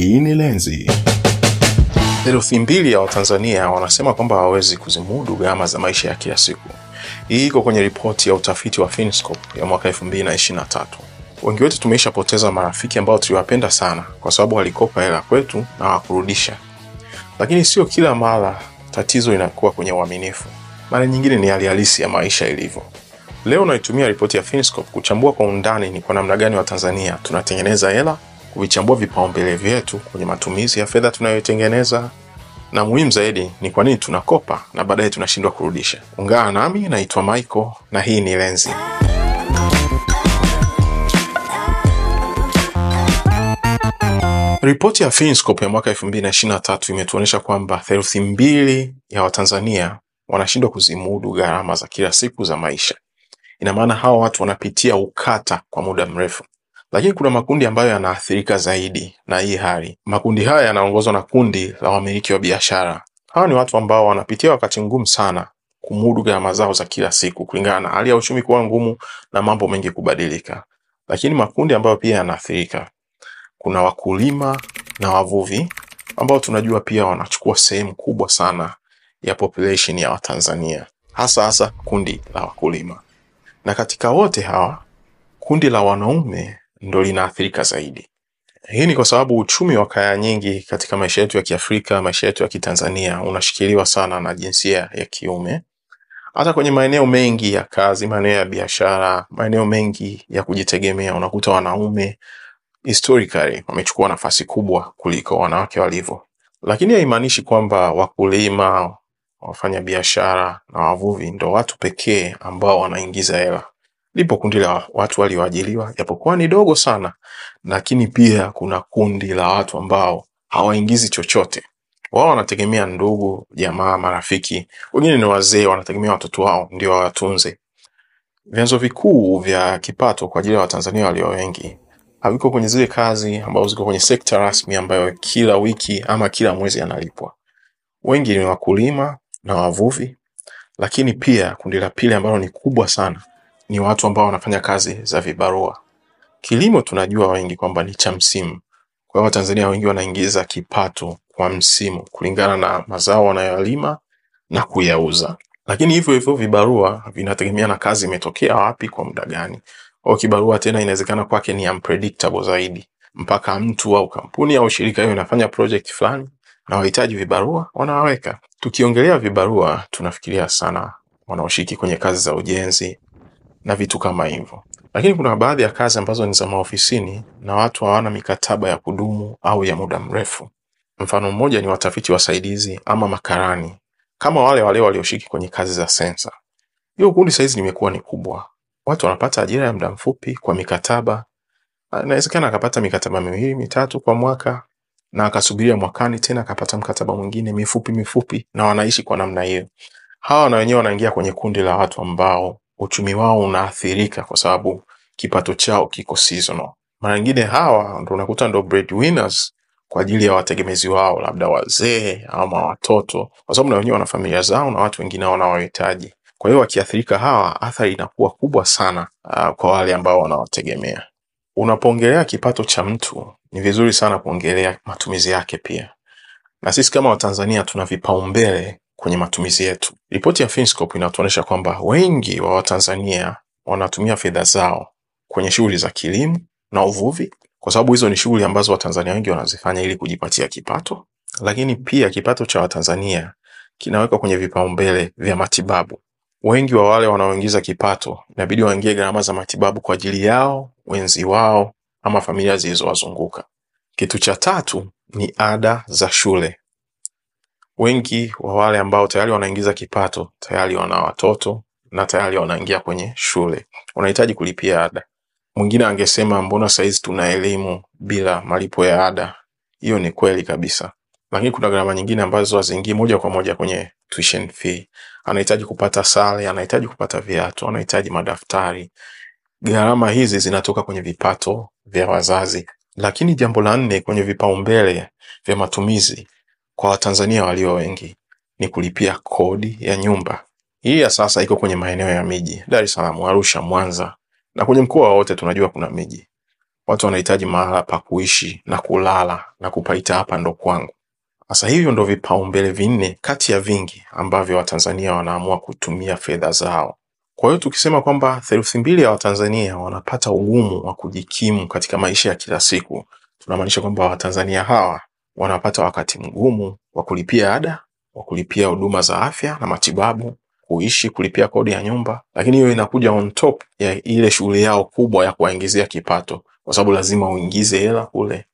Hii ni Lenzi. Theluthi mbili ya Watanzania wanasema kwamba hawawezi kuzimudu gharama za maisha ya kila siku. Hii iko kwenye ripoti ya utafiti wa Finscope ya mwaka 2023. Wengi wetu tumeishapoteza marafiki ambao tuliwapenda sana kwa sababu walikopa hela kwetu na hawakurudisha. Lakini sio kila mara tatizo inakuwa kwenye uaminifu. Mara nyingine ni hali halisi ya maisha ilivyo. Leo naitumia ripoti ya Finscope kuchambua kwa undani ni kwa namna gani Watanzania tunatengeneza hela, kuvichambua vipaumbele vyetu kwenye matumizi ya fedha tunayotengeneza, na muhimu zaidi ni kwa nini tunakopa na baadaye tunashindwa kurudisha. Ungana nami, naitwa Michael na hii ni Lenzi. Ripoti ya Finscope ya mwaka 2023 imetuonyesha kwamba theluthi mbili ya Watanzania wanashindwa kuzimudu gharama za kila siku za maisha. Ina maana hawa watu wanapitia ukata kwa muda mrefu, lakini kuna makundi ambayo yanaathirika zaidi na hii hali. Makundi haya yanaongozwa na kundi la wamiliki wa biashara. Hawa ni watu ambao wanapitia wakati ngumu sana kumudu gharama zao za kila siku kulingana na hali ya uchumi kuwa ngumu na mambo mengi kubadilika. Lakini makundi ambayo pia yanaathirika, kuna wakulima na wavuvi ambao tunajua pia wanachukua sehemu kubwa sana ya population ya Watanzania, hasa hasa kundi la wakulima. Na katika wote hawa kundi la wanaume ndo linaathirika zaidi. Hii ni kwa sababu uchumi wa kaya nyingi katika maisha yetu ya Kiafrika, maisha yetu ya Kitanzania unashikiliwa sana na jinsia ya kiume. Hata kwenye maeneo mengi ya kazi, maeneo ya biashara, maeneo mengi ya kujitegemea, unakuta wanaume historically wamechukua nafasi kubwa kuliko wanawake walivyo. Lakini haimaanishi kwamba wakulima, wafanya biashara na wavuvi ndo watu pekee ambao wanaingiza hela. Lipo kundi la watu walioajiliwa, japokuwa ni dogo sana, lakini pia kuna kundi la watu ambao hawaingizi chochote. Wao wanategemea ndugu, jamaa, marafiki, wengine ni wazee, wanategemea watoto wao ndio wawatunze. Vyanzo vikuu vya kipato kwa ajili ya Watanzania walio wengi haviko kwenye zile kazi ambazo ziko kwenye sekta rasmi ambayo kila wiki ama kila mwezi analipwa. Wengi ni wakulima na wavuvi, lakini pia kundi la pili ambalo ni kubwa sana ni watu ambao wanafanya kazi za vibarua. Kilimo tunajua wengi kwamba ni cha msimu, kwa hiyo Watanzania wengi wanaingiza kipato kwa msimu kulingana na mazao wanayoyalima na kuyauza. Lakini hivyo hivyo vibarua vinategemea na kazi imetokea wapi kwa muda gani. Au kibarua tena inawezekana kwake ni unpredictable zaidi, mpaka mtu au kampuni au shirika hiyo inafanya project fulani na wahitaji vibarua wanawaweka. Tukiongelea vibarua, tunafikiria sana wanaoshiriki kwenye kazi za ujenzi na vitu kama hivyo, lakini kuna baadhi ya kazi ambazo ni za maofisini na watu hawana mikataba ya kudumu au ya muda mrefu. Mfano mmoja ni watafiti wasaidizi ama makarani, kama wale wale walioshiriki kwenye kazi za sensa. Hiyo kundi saizi limekuwa ni kubwa, watu wanapata ajira ya muda mfupi kwa mikataba. Inawezekana akapata mikataba miwili mitatu kwa mwaka na akasubiria mwakani tena akapata mkataba mwingine mifupi mifupi, na wanaishi kwa namna hiyo. Hawa na wenyewe wanaingia kwenye kundi la watu ambao uchumi wao unaathirika kwa sababu kipato chao kiko seasonal. Mara nyingine hawa ndo unakuta ndo breadwinners kwa ajili ya wategemezi wao, labda wazee ama watoto, kwa sababu na wenyewe wana familia zao na watu wengine wanawahitaji. Kwa hiyo wakiathirika hawa, athari inakuwa kubwa sana uh, kwa wale ambao wanawategemea. Unapoongelea kipato cha mtu, ni vizuri sana kuongelea matumizi yake pia, na sisi kama Watanzania tuna vipaumbele kwenye matumizi yetu. Ripoti ya Finscope inatuonyesha kwamba wengi wa Watanzania wanatumia fedha zao kwenye shughuli za kilimo na uvuvi, kwa sababu hizo ni shughuli ambazo Watanzania wengi wanazifanya ili kujipatia kipato. Lakini pia kipato cha Watanzania kinawekwa kwenye vipaumbele vya matibabu. Wengi wa wale wanaoingiza kipato inabidi waingie gharama za matibabu kwa ajili yao, wenzi wao ama familia zilizowazunguka. Kitu cha tatu ni ada za shule. Wengi wa wale ambao tayari wanaingiza kipato tayari wana watoto na tayari wanaingia kwenye shule, wanahitaji kulipia ada. Mwingine angesema mbona saizi tuna elimu bila malipo ya ada? Hiyo ni kweli kabisa, lakini kuna gharama nyingine ambazo haziingii moja kwa moja kwenye tuition fee. Anahitaji kupata sare, anahitaji kupata viatu, anahitaji madaftari. Gharama hizi zinatoka kwenye vipato vya wazazi. Lakini jambo la nne kwenye vipaumbele vya matumizi kwa Watanzania walio wengi ni kulipia kodi ya nyumba. Hii ya sasa iko kwenye maeneo ya miji, Dar es Salaam, Arusha, Mwanza na kwenye mkoa wote tunajua kuna miji. watu wanahitaji mahala pa kuishi na kulala na kupaita hapa ndo kwangu. Sasa hivyo ndo vipaumbele vinne kati ya vingi ambavyo Watanzania wanaamua kutumia fedha zao. Kwa hiyo tukisema kwamba theluthi mbili ya Watanzania wanapata ugumu wa kujikimu katika maisha ya kila siku, tunamaanisha kwamba Watanzania hawa wanapata wakati mgumu wa kulipia ada, wa kulipia huduma za afya na matibabu, kuishi, kulipia kodi ya nyumba, lakini hiyo inakuja on top ya ile shughuli yao kubwa ya kuwaingizia kipato, kwa sababu lazima uingize hela kule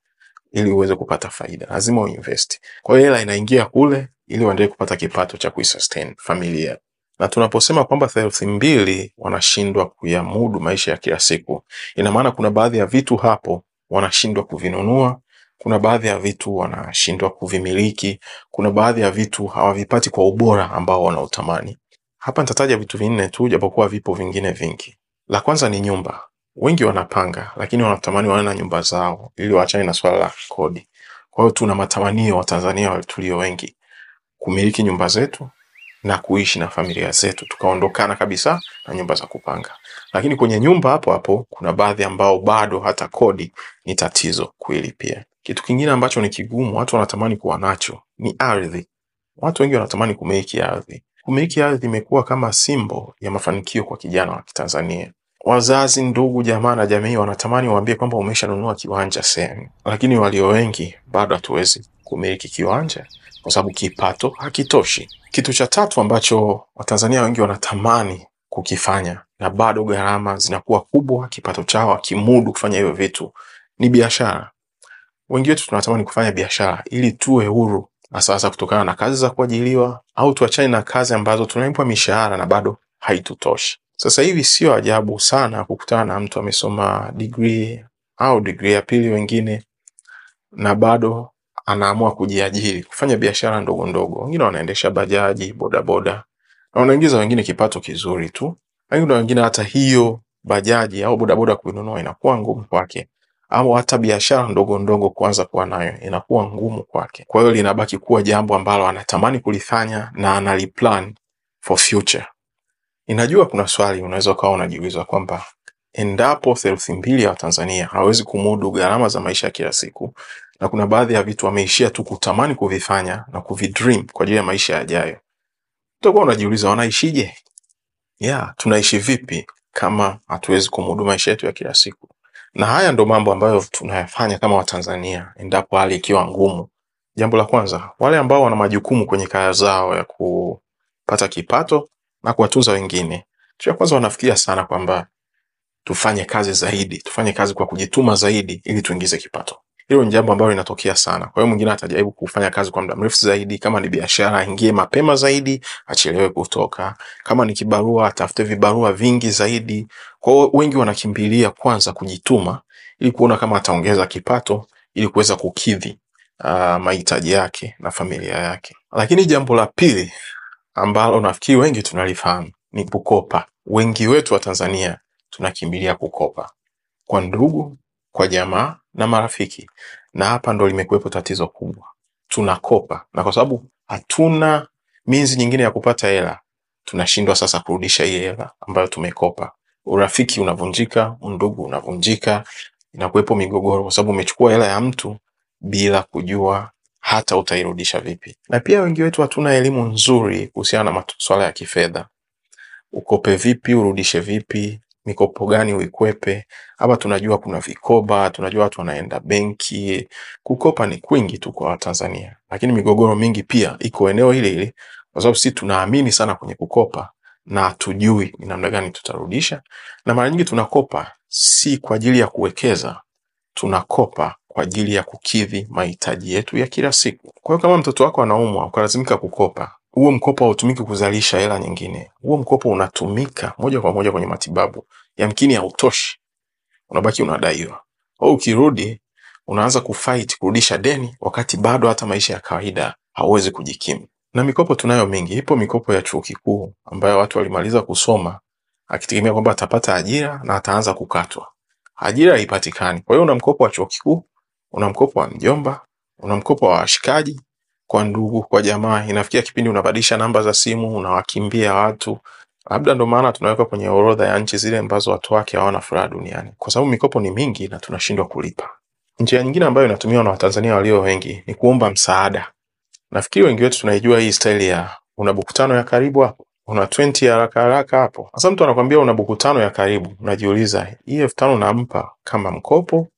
ili uweze kupata faida, lazima uinvest. Kwa hiyo hela inaingia kule ili uendelee kupata kipato cha kuisustain familia. Na tunaposema kwamba theluthi mbili wanashindwa kuyamudu maisha ya kila siku, ina maana kuna baadhi ya vitu hapo wanashindwa kuvinunua, kuna baadhi ya vitu wanashindwa kuvimiliki, kuna baadhi ya vitu hawavipati kwa ubora ambao wanautamani. Hapa nitataja vitu vinne tu, japokuwa vipo vingine vingi. La kwanza ni nyumba. Wengi wanapanga, lakini wanatamani wawe na nyumba zao ili waachane na swala la kodi. Kwa hiyo tuna matamanio Watanzania tulio wengi kumiliki nyumba zetu na kuishi na familia zetu, tukaondokana kabisa na nyumba za kupanga. Lakini kwenye nyumba hapo hapo kuna baadhi ambao bado hata kodi ni tatizo kuilipia. Kitu kingine ambacho ni kigumu, watu wanatamani kuwa nacho ni ardhi. Watu wengi wanatamani kumiliki ardhi. Kumiliki ardhi imekuwa kama simbo ya mafanikio kwa kijana wa Kitanzania. Wazazi, ndugu, jamaa na jamii wanatamani waambie kwamba umeshanunua kiwanja sehemu, lakini walio wengi bado hatuwezi kumiliki kiwanja kwa sababu kipato hakitoshi. Kitu cha tatu ambacho Watanzania wengi wanatamani kukifanya na bado gharama zinakuwa kubwa, kipato chao hakimudu kufanya hivyo vitu ni biashara. Wengi wetu tunatamani kufanya biashara ili tuwe huru, hasa hasa kutokana na kazi za kuajiliwa, au tuachane na kazi ambazo tunalipwa mishahara na bado haitutoshi. Sasa hivi sio ajabu sana kukutana na mtu amesoma degree au degree ya pili wengine, na bado anaamua kujiajiri kufanya biashara ndogo ndogo. Wengine wanaendesha bajaji, bodaboda na unaingiza wengine kipato kizuri tu, lakini kuna wengine hata hiyo bajaji au bodaboda kuinunua inakuwa ngumu kwake, au hata biashara ndogo ndogo kuanza kuwa nayo inakuwa ngumu kwake. Kwa hiyo linabaki kuwa jambo ambalo anatamani kulifanya na analiplan for future. Inajua kuna swali unaweza ukawa unajiuliza kwamba endapo theluthi mbili ya Watanzania hawezi kumudu gharama za maisha ya kila siku, na kuna baadhi ya vitu wameishia tu kutamani kuvifanya na kuvidream kwa ajili ya maisha yajayo, utakuwa unajiuliza wanaishije? Yeah, tunaishi vipi kama hatuwezi kumudu maisha yetu ya kila siku? Na haya ndo mambo ambayo tunayafanya kama Watanzania endapo hali ikiwa ngumu. Jambo la kwanza, wale ambao wana majukumu kwenye kaya zao ya kupata kipato na kuwatunza wengine, kitu cha kwanza wanafikiria sana kwamba tufanye kazi zaidi, tufanye kazi kwa kujituma zaidi ili tuingize kipato. Hilo ni jambo ambalo linatokea sana. Kwa hiyo mwingine atajaribu kufanya kazi kwa muda mrefu zaidi. Kama ni biashara, aingie mapema zaidi, achelewe kutoka. Kama ni kibarua, atafute vibarua vingi zaidi. Kwa hiyo wengi wanakimbilia kwanza kujituma ili kuona kama ataongeza kipato ili kuweza kukidhi uh, mahitaji yake na familia yake. Lakini jambo la pili ambalo nafikiri wengi tunalifahamu ni kukopa. Wengi wetu wa Tanzania tunakimbilia kukopa kwa ndugu, kwa jamaa na marafiki, na hapa ndo limekuwepo tatizo kubwa. Tunakopa na kwa sababu hatuna minzi nyingine ya kupata hela, tunashindwa sasa kurudisha hii hela ambayo tumekopa. Urafiki unavunjika, undugu unavunjika, inakuwepo migogoro kwa sababu umechukua hela ya mtu bila kujua hata utairudisha vipi. Na pia wengi wetu hatuna elimu nzuri kuhusiana na masuala ya kifedha. Ukope vipi, urudishe vipi, mikopo gani uikwepe. Hapa tunajua kuna vikoba, tunajua watu wanaenda benki. Kukopa ni kwingi tu kwa Watanzania, lakini migogoro mingi pia iko eneo hili hili, kwa sababu sisi tunaamini sana kwenye kukopa na hatujui ni namna gani tutarudisha, na mara nyingi tunakopa si kwa ajili ya kuwekeza, tunakopa kwa ajili ya kukidhi mahitaji yetu ya kila siku. Kwa hiyo kama mtoto wako anaumwa ukalazimika kukopa, huo mkopo hautumiki kuzalisha hela nyingine. Huo mkopo unatumika moja kwa moja kwenye matibabu, yamkini hautoshi, unabaki unadaiwa, au ukirudi unaanza kufight kurudisha deni, wakati bado hata maisha ya kawaida hauwezi kujikimu. Na mikopo tunayo mingi. Ipo mikopo ya chuo kikuu ambayo watu walimaliza kusoma akitegemea kwamba atapata ajira na ataanza kukatwa, ajira haipatikani. Kwa hiyo una mkopo wa chuo kikuu, una mkopo wa mjomba, una mkopo wa washikaji, kwa ndugu, kwa jamaa. Inafikia kipindi unabadilisha namba za simu, unawakimbia watu Labda ndo maana tunaweka kwenye orodha ya nchi zile ambazo watu wake hawana furaha duniani, kwa sababu mikopo ni mingi na tunashindwa kulipa. Njia nyingine ambayo inatumiwa na Watanzania walio wengi ni kuomba msaada. Nafikiri wengi wetu tunaijua hii staili ya una buku ya karibu hapo, una 20 ya haraka haraka hapo. Sasa mtu anakwambia una buku ya karibu, unajiuliza hii elfu tano nampa kama mkopo,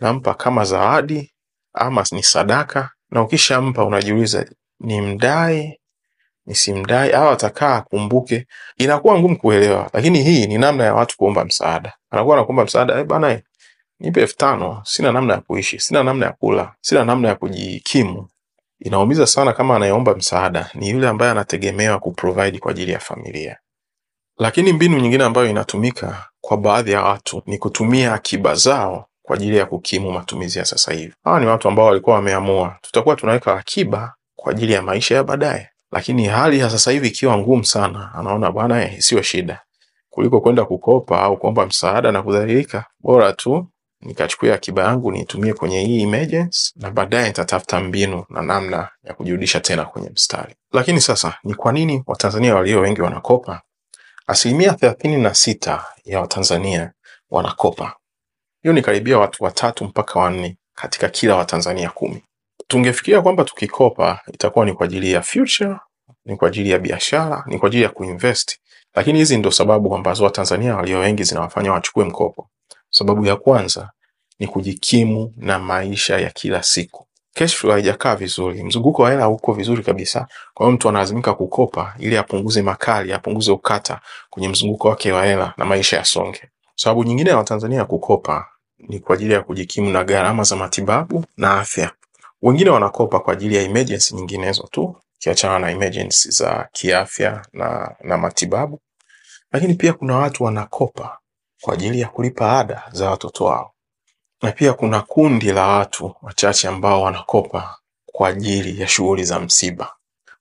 nampa kama zawadi ama ni sadaka? Na ukishampa unajiuliza ni mdai nisimdai au atakaa akumbuke. Inakuwa ngumu kuelewa, lakini hii ni namna ya watu kuomba msaada. Anakuwa anakuomba msaada, eh bana, nipe elfu tano sina namna ya kuishi, sina namna ya kula, sina namna ya kujikimu. Inaumiza sana kama anayeomba msaada ni yule ambaye anategemewa kuprovide kwa ajili ya familia. Lakini mbinu nyingine ambayo inatumika kwa baadhi ya watu ni kutumia akiba zao kwa ajili ya kukimu matumizi ya sasa hivi. Hawa ni watu ambao walikuwa wameamua tutakuwa tunaweka akiba kwa ajili ya maisha ya baadaye, lakini hali ya sasa hivi ikiwa ngumu sana, anaona bwana, eh, isiwe shida, kuliko kwenda kukopa au kuomba msaada na kudhalilika, bora tu nikachukua akiba yangu niitumie kwenye hii emergency na baadaye nitatafuta mbinu na namna ya kujirudisha tena kwenye mstari. Lakini sasa ni kwa nini Watanzania walio wengi wanakopa? Asilimia thelathini na sita ya Watanzania wanakopa. Hiyo ni karibia watu watatu mpaka wanne katika kila Watanzania kumi. Tungefikiria kwamba tukikopa itakuwa ni kwa ajili ya future, ni kwa ajili ya biashara, ni kwa ajili ya kuinvest, lakini hizi ndo sababu ambazo Watanzania walio wengi zinawafanya wachukue mkopo. Sababu ya kwanza ni kujikimu na maisha ya kila siku. Cash flow haijakaa vizuri, mzunguko wa hela uko vizuri kabisa. Kwa hiyo mtu analazimika kukopa ili apunguze makali, apunguze ukata kwenye mzunguko wake wa hela na maisha yasonge. Sababu nyingine ya Watanzania kukopa ni kwa ajili ya kujikimu na gharama za matibabu na afya. Wengine wanakopa kwa ajili ya emergency nyinginezo tu, kiachana na emergency za kiafya na, na matibabu. Lakini pia kuna watu wanakopa kwa ajili ya kulipa ada za watoto wao, na pia kuna kundi la watu wachache ambao wanakopa kwa ajili ya shughuli za msiba.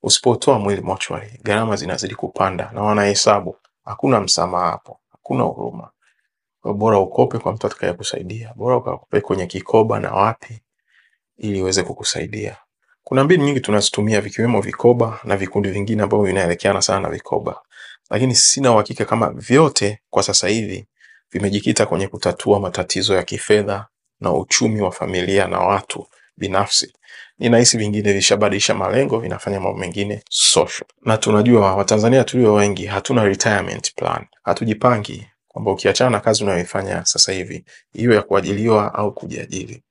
Usipotoa mwili mochwari, gharama zinazidi kupanda, na wanahesabu hakuna msamaha hapo, hakuna huruma. Kwa bora ukope kwa mtu atakayekusaidia, bora ukakope kwenye kikoba na wapi, ili iweze kukusaidia. Kuna mbinu nyingi tunazitumia vikiwemo vikoba na vikundi vingine ambavyo vinaelekeana sana na vikoba, lakini sina uhakika kama vyote kwa sasa hivi vimejikita kwenye kutatua matatizo ya kifedha na uchumi wa familia na watu binafsi. Ninahisi vingine vishabadilisha malengo, vinafanya mambo mengine social. Na tunajua Watanzania tulio wengi hatuna retirement plan, hatujipangi kwamba ukiachana na kazi unayoifanya sasa hivi, iwe ya kuajiliwa au kujiajiri,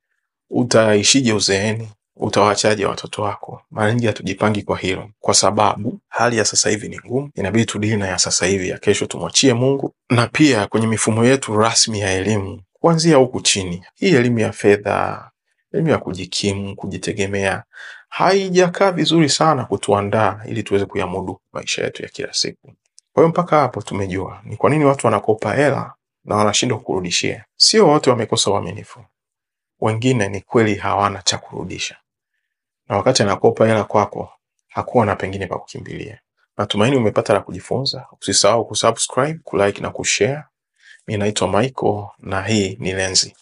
utaishije uzeeni? Utawaachaje watoto wako? Mara nyingi hatujipangi kwa hilo, kwa sababu hali ya sasa hivi ni ngumu. Inabidi tudili na ya sasa hivi, ya kesho tumwachie Mungu. Na pia kwenye mifumo yetu rasmi ya elimu, kuanzia huku chini, hii elimu ya fedha, elimu ya kujikimu, kujitegemea, haijakaa vizuri sana kutuandaa ili tuweze kuyamudu maisha yetu ya kila siku. Kwa hiyo mpaka hapo tumejua ni kwa nini watu wanakopa hela na wanashindwa kurudishia. Sio wote wamekosa uaminifu, wengine ni kweli hawana cha kurudisha, na wakati anakopa hela kwako hakuwa na pengine pa kukimbilia. Natumaini umepata la kujifunza. Usisahau kusubscribe, kulike na kushare. Mi naitwa Michael na hii ni Lenzi.